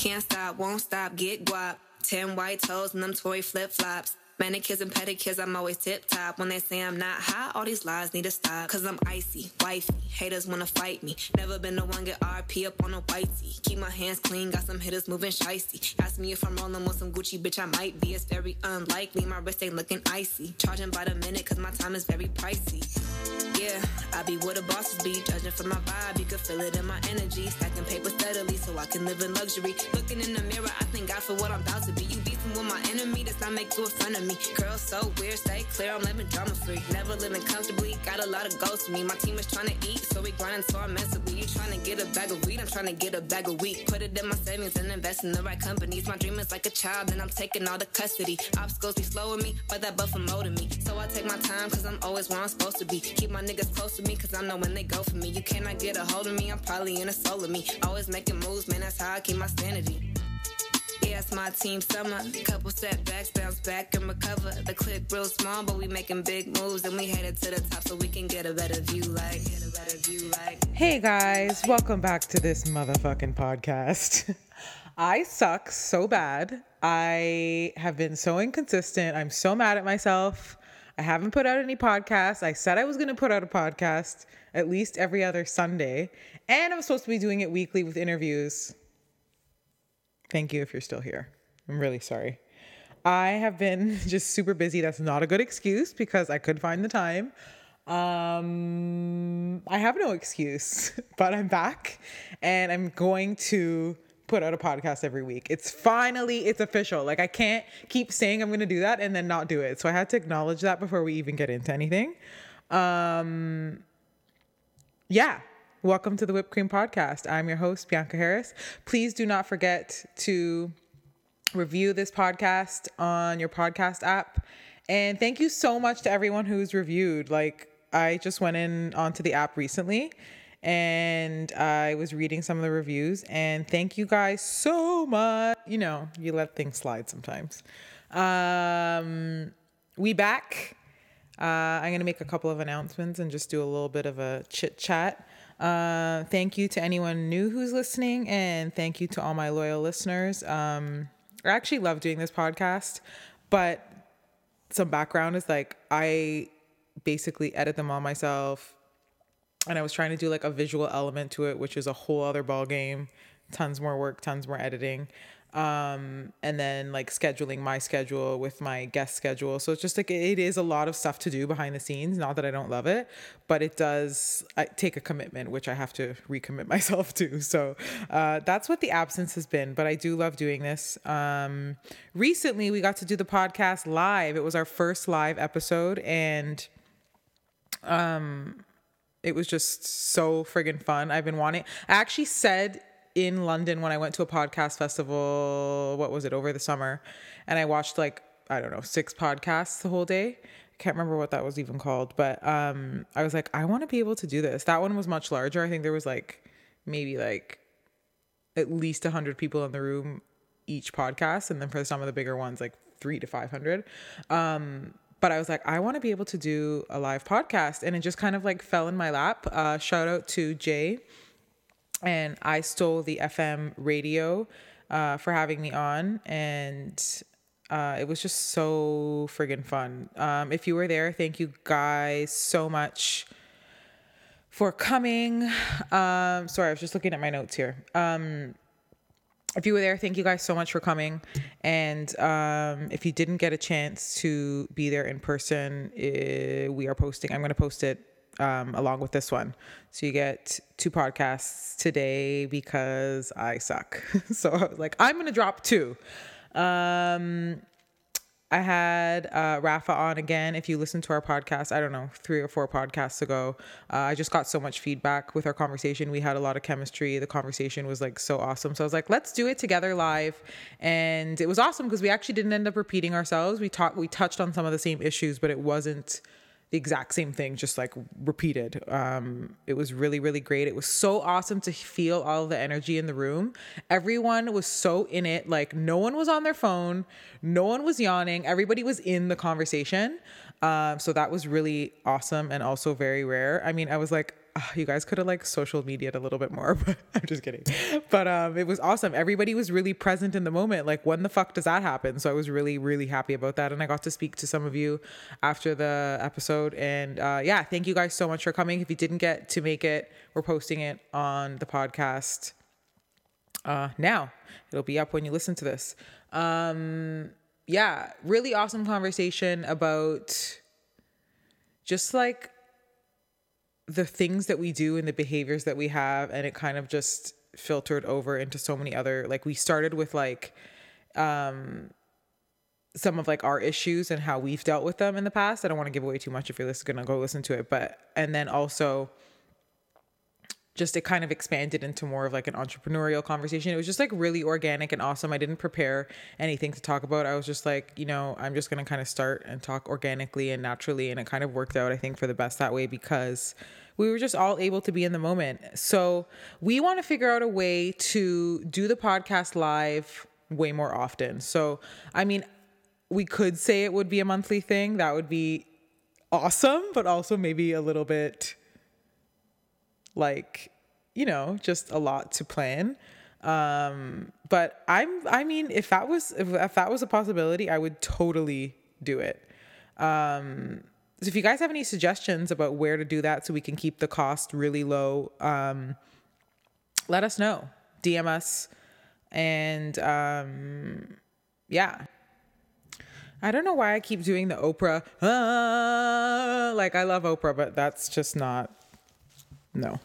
Can't stop, won't stop, get guap. Ten white toes and them Tory flip flops. Manicures and pedicures, I'm always tip top. When they say I'm not hot, all these lies need to stop. Cause I'm icy, wifey. Haters wanna fight me. Never been the one get RP up on a whitey. Keep my hands clean, got some hitters moving shicey. Ask me if I'm rolling with some Gucci, bitch, I might be. It's very unlikely, my wrist ain't looking icy. Charging by the minute, cause my time is very pricey. Yeah, I be where the bosses be. Judging from my vibe, you can feel it in my energy. Stacking paper steadily so I can live in luxury. Looking in the mirror, I thank God for what I'm about to be. You with my enemy, that's not make you a friend of me. Girl, so weird, stay clear, I'm living drama free. Never living comfortably, got a lot of goals to me. My team is trying to eat, so we grinding so I'm mentally. You trying to get a bag of weed, I'm trying to get a bag of wheat. Put it in my savings and invest in the right companies. My dream is like a child, and I'm taking all the custody. Obstacles be slowing me, but that buffer molding me. So I take my time, cause I'm always where I'm supposed to be. Keep my niggas close to me, cause I know when they go for me. You cannot get a hold of me, I'm probably in a soul of me. Always making moves, man, that's how I keep my sanity. Yeah, my team summer. Couple setbacks, bounce back and recover. The clip real small, but we making big moves and we headed to the top so we can get a better view. Like, better view. Like, Hey guys, welcome back to this motherfucking podcast. I suck so bad. I have been so inconsistent. I'm so mad at myself. I haven't put out any podcasts. I said I was going to put out a podcast at least every other Sunday, and I was supposed to be doing it weekly with interviews. Thank you if you're still here. I'm really sorry. I have been just super busy. That's not a good excuse because I could find the time. Um, I have no excuse, but I'm back and I'm going to put out a podcast every week. It's finally it's official. Like I can't keep saying I'm going to do that and then not do it. So I had to acknowledge that before we even get into anything. Um yeah, welcome to the Whipped Cream Podcast. I'm your host, Bianca Harris. Please do not forget to review this podcast on your podcast app. And thank you so much to everyone who's reviewed. Like, I just went in onto the app recently and I was reading some of the reviews. And thank you guys so much. You know, you let things slide sometimes. Um, we back. Uh, I'm going to make a couple of announcements and just do a little bit of a chit chat. Uh, thank you to anyone new who's listening, and thank you to all my loyal listeners. Um, I actually love doing this podcast, but some background is like I basically edit them all myself, and I was trying to do like a visual element to it, which is a whole other ball game. Tons more work, tons more editing um and then like scheduling my schedule with my guest schedule. So it's just like it is a lot of stuff to do behind the scenes not that i don't love it but it does take a commitment which i have to recommit myself to. So uh that's what the absence has been but i do love doing this. Um recently we got to do the podcast live. It was our first live episode and um it was just so friggin' fun. I've been wanting i actually said in London when I went to a podcast festival, what was it, over the summer, and I watched like, I don't know, six podcasts the whole day. I can't remember what that was even called, but um, I was like, I want to be able to do this. That one was much larger. I think there was like maybe like at least 100 people in the room each podcast. And then for some of the bigger ones, like three to 500. Um, but I was like, I want to be able to do a live podcast. And it just kind of like fell in my lap. Uh, shout out to Jay and I stole the FM radio uh, for having me on, and uh, it was just so friggin' fun. Um, if you were there, thank you guys so much for coming. Um, sorry, I was just looking at my notes here. Um, if you were there, thank you guys so much for coming. And um, if you didn't get a chance to be there in person, eh, we are posting. I'm going to post it um, along with this one. So you get two podcasts today because I suck. so I was like, I'm going to drop two. Um, I had uh, Rafa on again. If you listen to our podcast, I don't know, three or four podcasts ago, uh, I just got so much feedback with our conversation. We had a lot of chemistry. The conversation was like so awesome. So I was like, let's do it together live, and it was awesome because we actually didn't end up repeating ourselves. We talked, we touched on some of the same issues, but it wasn't the exact same thing, just like repeated. Um, it was really, really great. It was so awesome to feel all the energy in the room. Everyone was so in it. Like no one was on their phone, no one was yawning. Everybody was in the conversation. Um, so that was really awesome and also very rare. I mean, I was like, oh, you guys could have like social media a little bit more, but I'm just kidding. But um, it was awesome. Everybody was really present in the moment. Like, when the fuck does that happen? So I was really, really happy about that. And I got to speak to some of you after the episode. And uh, yeah, thank you guys so much for coming. If you didn't get to make it, we're posting it on the podcast uh, now. It'll be up when you listen to this. Um, yeah, really awesome conversation about just like the things that we do and the behaviors that we have and it kind of just filtered over into so many other like we started with like um some of like our issues and how we've dealt with them in the past. I don't want to give away too much if you're just gonna go listen to it, but and then also just it kind of expanded into more of like an entrepreneurial conversation. It was just like really organic and awesome. I didn't prepare anything to talk about. I was just like, you know, I'm just going to kind of start and talk organically and naturally. And it kind of worked out, I think, for the best that way because we were just all able to be in the moment. So we want to figure out a way to do the podcast live way more often. So, I mean, we could say it would be a monthly thing. That would be awesome, but also maybe a little bit like you know just a lot to plan. Um but i'm i mean if that was if, if that was a possibility i would totally do it. Um so if you guys have any suggestions about where to do that so we can keep the cost really low um let us know. Dm us. And um yeah. I don't know why I keep doing the Oprah. Ah, like I love Oprah, but that's just not no.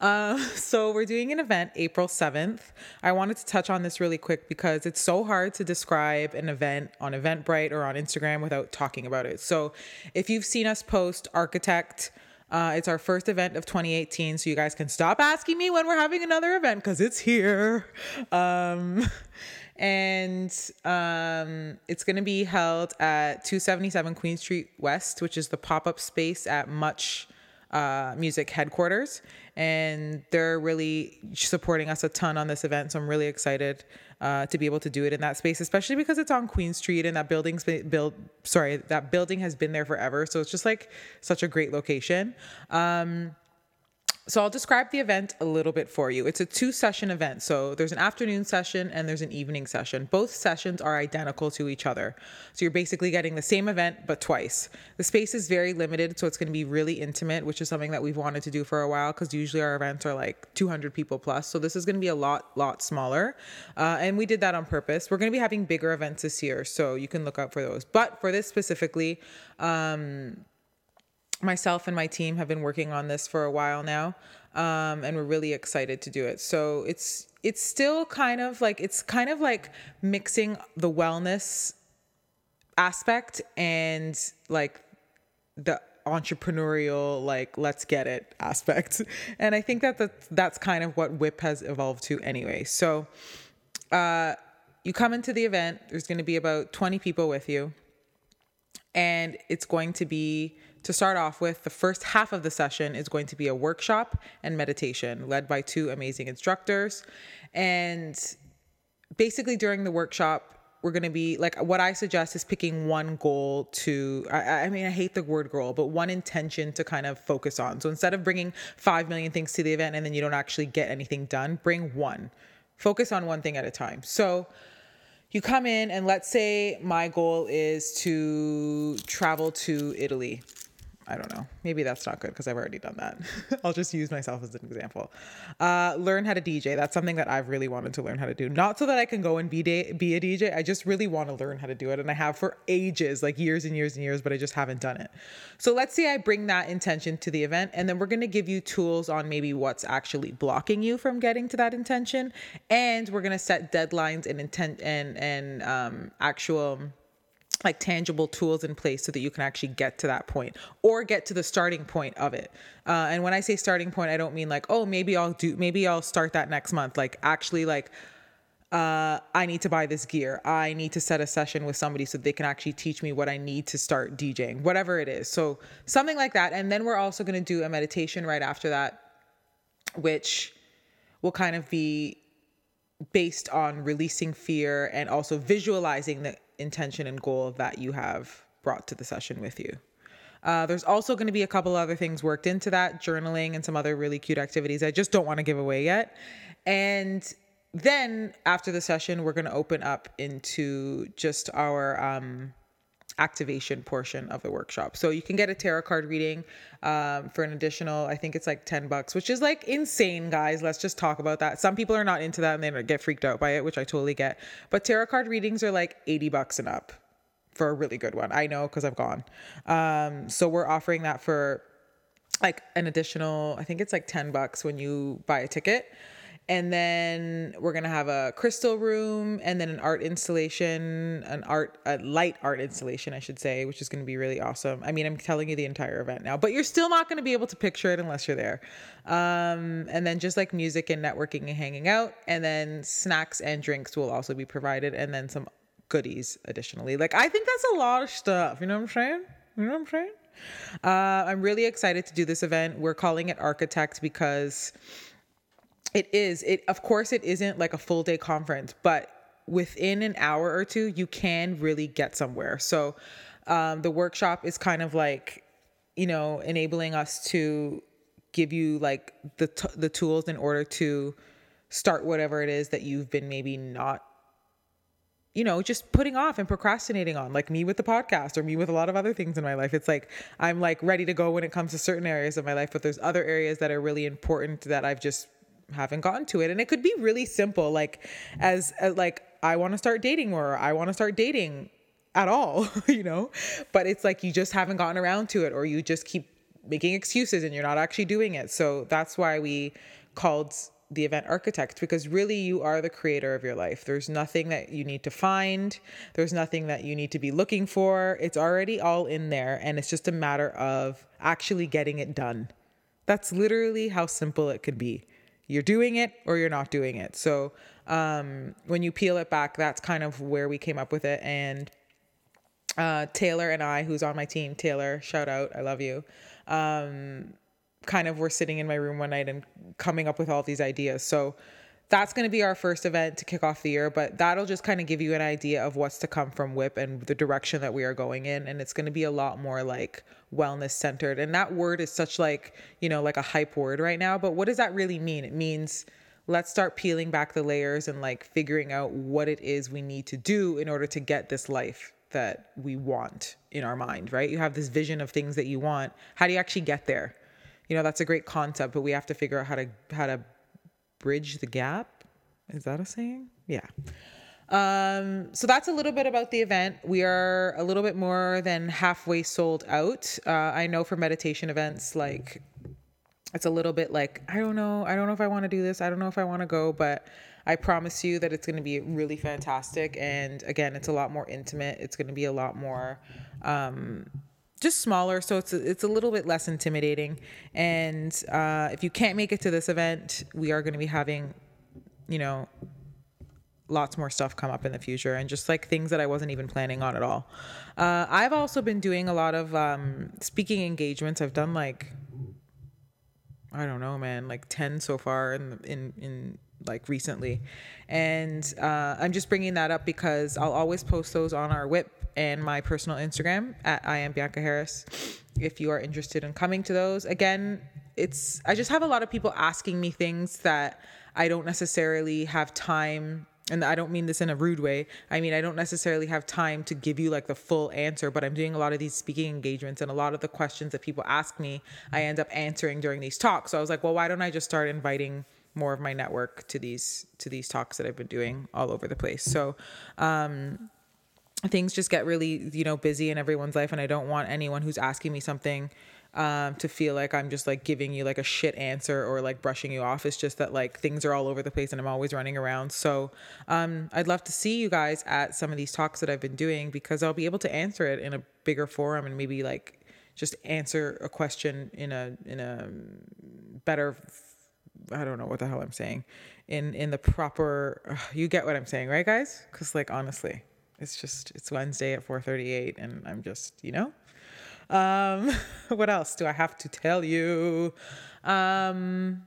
Uh, so we're doing an event April 7th. I wanted to touch on this really quick because it's so hard to describe an event on Eventbrite or on Instagram without talking about it. So if you've seen us post Architect, uh, it's our first event of 2018, so you guys can stop asking me when we're having another event because it's here. Um, and um, it's going to be held at 277 Queen Street West, which is the pop up space at Much uh, Music headquarters, and they're really supporting us a ton on this event. So I'm really excited uh, to be able to do it in that space, especially because it's on Queen Street and that building's been built. Sorry, that building has been there forever, so it's just like such a great location. Um, so I'll describe the event a little bit for you. It's a two session event. So there's an afternoon session and there's an evening session. Both sessions are identical to each other. So you're basically getting the same event but twice. The space is very limited, so it's going to be really intimate, which is something that we've wanted to do for a while because usually our events are like 200 people plus. So this is going to be a lot, lot smaller. Uh, and we did that on purpose. We're going to be having bigger events this year, so you can look out for those. But for this specifically, um, myself and my team have been working on this for a while now um, and we're really excited to do it. So it's it's still kind of like it's kind of like mixing the wellness aspect and like the entrepreneurial like let's get it aspect. And i think that that's, that's kind of what whip has evolved to anyway. So uh, you come into the event there's going to be about 20 people with you and it's going to be to start off with, the first half of the session is going to be a workshop and meditation led by two amazing instructors. And basically, during the workshop, we're going to be like what I suggest is picking one goal to, I, I, mean, I hate the word goal, but one intention to kind of focus on. So instead of bringing 5 million things to the event and then you don't actually get anything done, bring one. Focus on one thing at a time. So, you come in and let's say my goal is to travel to Italy I don't know. Maybe that's not good because I've already done that. I'll just use myself as an example. Uh, learn how to DJ. That's something that I've really wanted to learn how to do. Not so that I can go and be, be a DJ. I just really want to learn how to do it. And I have for ages, like years and years and years, but I just haven't done it. So let's say I bring that intention to the event and then we're going to give you tools on maybe what's actually blocking you from getting to that intention. And we're going to set deadlines and intent and, and um, actual like tangible tools in place so that you can actually get to that point or get to the starting point of it. Uh, and when I say starting point, I don't mean like, oh, maybe I'll do, maybe I'll start that next month. Like actually, like, uh, I need to buy this gear. I need to set a session with somebody so they can actually teach me what I need to start DJing, whatever it is. So something like that. And then we're also going to do a meditation right after that, which will kind of be based on releasing fear and also visualizing the intention and goal that you have brought to the session with you. Uh, there's also going to be a couple other things worked into that, journaling and some other really cute activities I just don't want to give away yet. And then after the session, we're going to open up into just our um, activation portion of the workshop. So you can get a tarot card reading um, for an additional, I think it's like 10 bucks, which is like insane, guys. Let's just talk about that. Some people are not into that and they get freaked out by it, which I totally get. But tarot card readings are like 80 bucks and up for a really good one. I know because I've gone. Um, so we're offering that for like an additional, I think it's like 10 bucks when you buy a ticket. And then we're gonna have a crystal room and then an art installation, an art, a light art installation, I should say, which is gonna be really awesome. I mean, I'm telling you the entire event now, but you're still not gonna be able to picture it unless you're there. Um, and then just like music and networking and hanging out, and then snacks and drinks will also be provided, and then some goodies additionally. Like I think that's a lot of stuff. You know what I'm saying? You know what I'm saying? Uh, I'm really excited to do this event. We're calling it Architect because it is. It of course it isn't like a full day conference, but within an hour or two, you can really get somewhere. So um, the workshop is kind of like, you know, enabling us to give you like the t- the tools in order to start whatever it is that you've been maybe not you know, just putting off and procrastinating on, like me with the podcast or me with a lot of other things in my life. It's like I'm like ready to go when it comes to certain areas of my life, but there's other areas that are really important that I've just haven't gotten to it. And it could be really simple, like as, as like I want to start dating or I want to start dating at all, you know, but it's like you just haven't gotten around to it or you just keep making excuses and you're not actually doing it. So that's why we called the event architect because really you are the creator of your life. There's nothing that you need to find, there's nothing that you need to be looking for. It's already all in there and it's just a matter of actually getting it done. That's literally how simple it could be. You're doing it or you're not doing it. So um, when you peel it back, that's kind of where we came up with it. And uh, Taylor and I, who's on my team, Taylor, shout out, I love you. Um, kind of were sitting in my room one night and coming up with all these ideas. So that's going to be our first event to kick off the year, but that'll just kind of give you an idea of what's to come from WIP and the direction that we are going in. And it's going to be a lot more like wellness centered. And that word is such like, you know, like a hype word right now. But what does that really mean? It means let's start peeling back the layers and like figuring out what it is we need to do in order to get this life that we want in our mind, right? You have this vision of things that you want. How do you actually get there? you know that's a great concept but we have to figure out how to how to bridge the gap is that a saying yeah um, so that's a little bit about the event. We are a little bit more than halfway sold out. Uh, I know for meditation events, like it's a little bit like, I don't know, I don't know if I want to do this. I don't know if I want to go, but I promise you that it's going to be really fantastic. And again, it's a lot more intimate. It's going to be a lot more, um, just smaller, so it's a, it's a little bit less intimidating. And uh, if you can't make it to this event, we are going to be having, you know, lots more stuff come up in the future, and just like things that I wasn't even planning on at all. Uh, I've also been doing a lot of um, speaking engagements. I've done like I don't know, man, like ten so far in in in like recently, and uh, I'm just bringing that up because I'll always post those on our WIP and my personal Instagram at I am Bianca Harris if you are interested in coming to those. Again, it's I just have a lot of people asking me things that I don't necessarily have time and I don't mean this in a rude way. I mean, I don't necessarily have time to give you like the full answer, but I'm doing a lot of these speaking engagements and a lot of the questions that people ask me, I end up answering during these talks. So I was like, well, why don't I just start inviting more of my network to these to these talks that I've been doing all over the place. So, um things just get really you know busy in everyone's life and i don't want anyone who's asking me something um, to feel like i'm just like giving you like a shit answer or like brushing you off. It's just that like things are all over the place and i'm always running around. So um, i'd love to see you guys at some of these talks that i've been doing because i'll be able to answer it in a bigger forum and maybe like just answer a question in a in a better i don't know what the hell i'm saying in in the proper you get what i'm saying right guys? Because like honestly it's just it's Wednesday at 4:38 and I'm just, you know. Um what else do I have to tell you? Um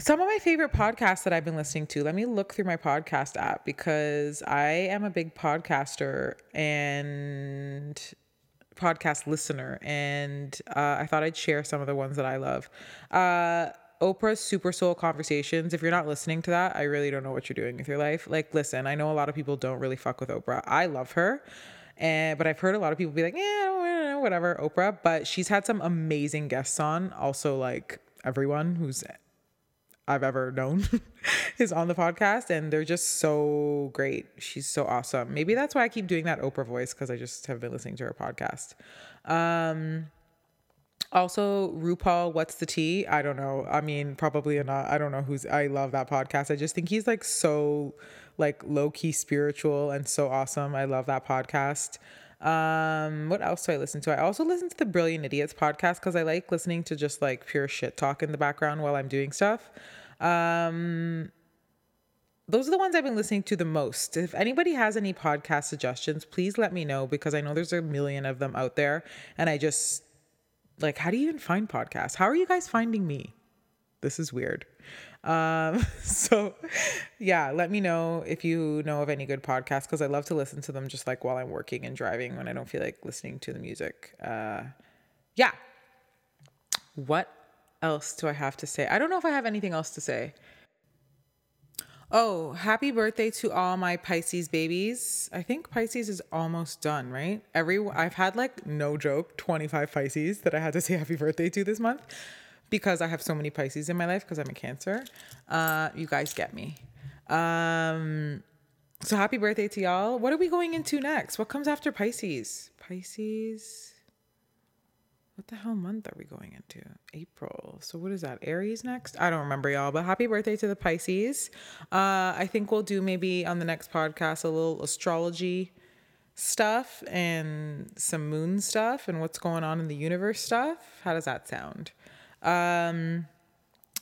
some of my favorite podcasts that I've been listening to. Let me look through my podcast app because I am a big podcaster and podcast listener, and uh, I thought I'd share some of the ones that I love. Uh, Oprah's Super Soul Conversations. If you're not listening to that, I really don't know what you're doing with your life. Like, listen, I know a lot of people don't really fuck with Oprah. I love her. And but I've heard a lot of people be like, yeah, whatever, Oprah. But she's had some amazing guests on. Also, like everyone who's I've ever known is on the podcast, and they're just so great. She's so awesome. Maybe that's why I keep doing that Oprah voice because I just have been listening to her podcast. Um, also, RuPaul, what's the tea? I don't know. I mean, probably not. I don't know who's. I love that podcast. I just think he's like so, like low key spiritual and so awesome. I love that podcast. Um, what else do I listen to? I also listen to the Brilliant Idiots podcast because I like listening to just like pure shit talk in the background while I'm doing stuff. Um, those are the ones I've been listening to the most. If anybody has any podcast suggestions, please let me know because I know there's a million of them out there, and I just like, how do you even find podcasts? How are you guys finding me? This is weird. Um, so yeah, let me know if you know of any good podcasts because I love to listen to them just like while I'm working and driving when I don't feel like listening to the music. Uh, yeah. What else do I have to say? I don't know if I have anything else to say. Oh, happy birthday to all my Pisces babies. I think Pisces is almost done, right? Every I've had like no joke 25 Pisces that I had to say happy birthday to this month because I have so many Pisces in my life because I'm a Cancer. Uh, you guys get me. Um, so happy birthday to y'all. What are we going into next? What comes after Pisces? Pisces what the hell month are we going into? April. So what is that? Aries next? I don't remember y'all, but happy birthday to the Pisces. Uh, I think we'll do maybe on the next podcast a little astrology stuff and some moon stuff and what's going on in the universe stuff. How does that sound? Um,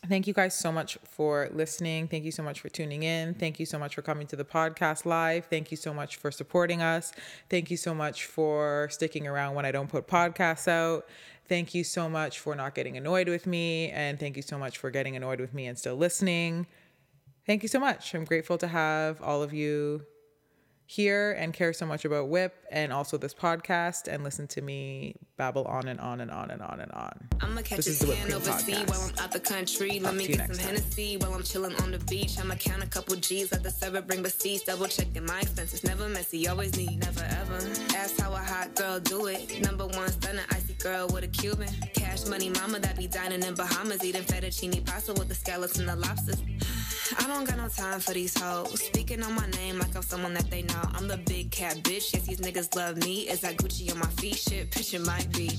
thank you guys so much for listening. Thank you so much for tuning in. Thank you so much for coming to the podcast live. Thank you so much for supporting us. Thank you so much for sticking around when I don't put podcasts out. Thank you so much for not getting annoyed with me. And thank you so much for getting annoyed with me and still listening. Thank you so much. I'm grateful to have all of you here and care so much about Whip and also this podcast and listen to me babble on and on and on and on and on. I'ma catch this a tan overseas while I'm out the country. Let me get some Hennessy while I'm chilling on the beach. I'ma count a couple G's, let the server bring receipts. Double checking my expenses, never messy, always need, never ever. Ask how a hot girl do it. Number one stunner, icy girl with a Cuban. Cash money mama that be dining in Bahamas, eating fettuccine pasta with the scallops and the lobsters. I don't got no time for these hoes. Speaking on my name like I'm someone that they know. I'm the big cat bitch. Yes, these niggas love me. Is that Gucci on my feet? Shit, picture my beat.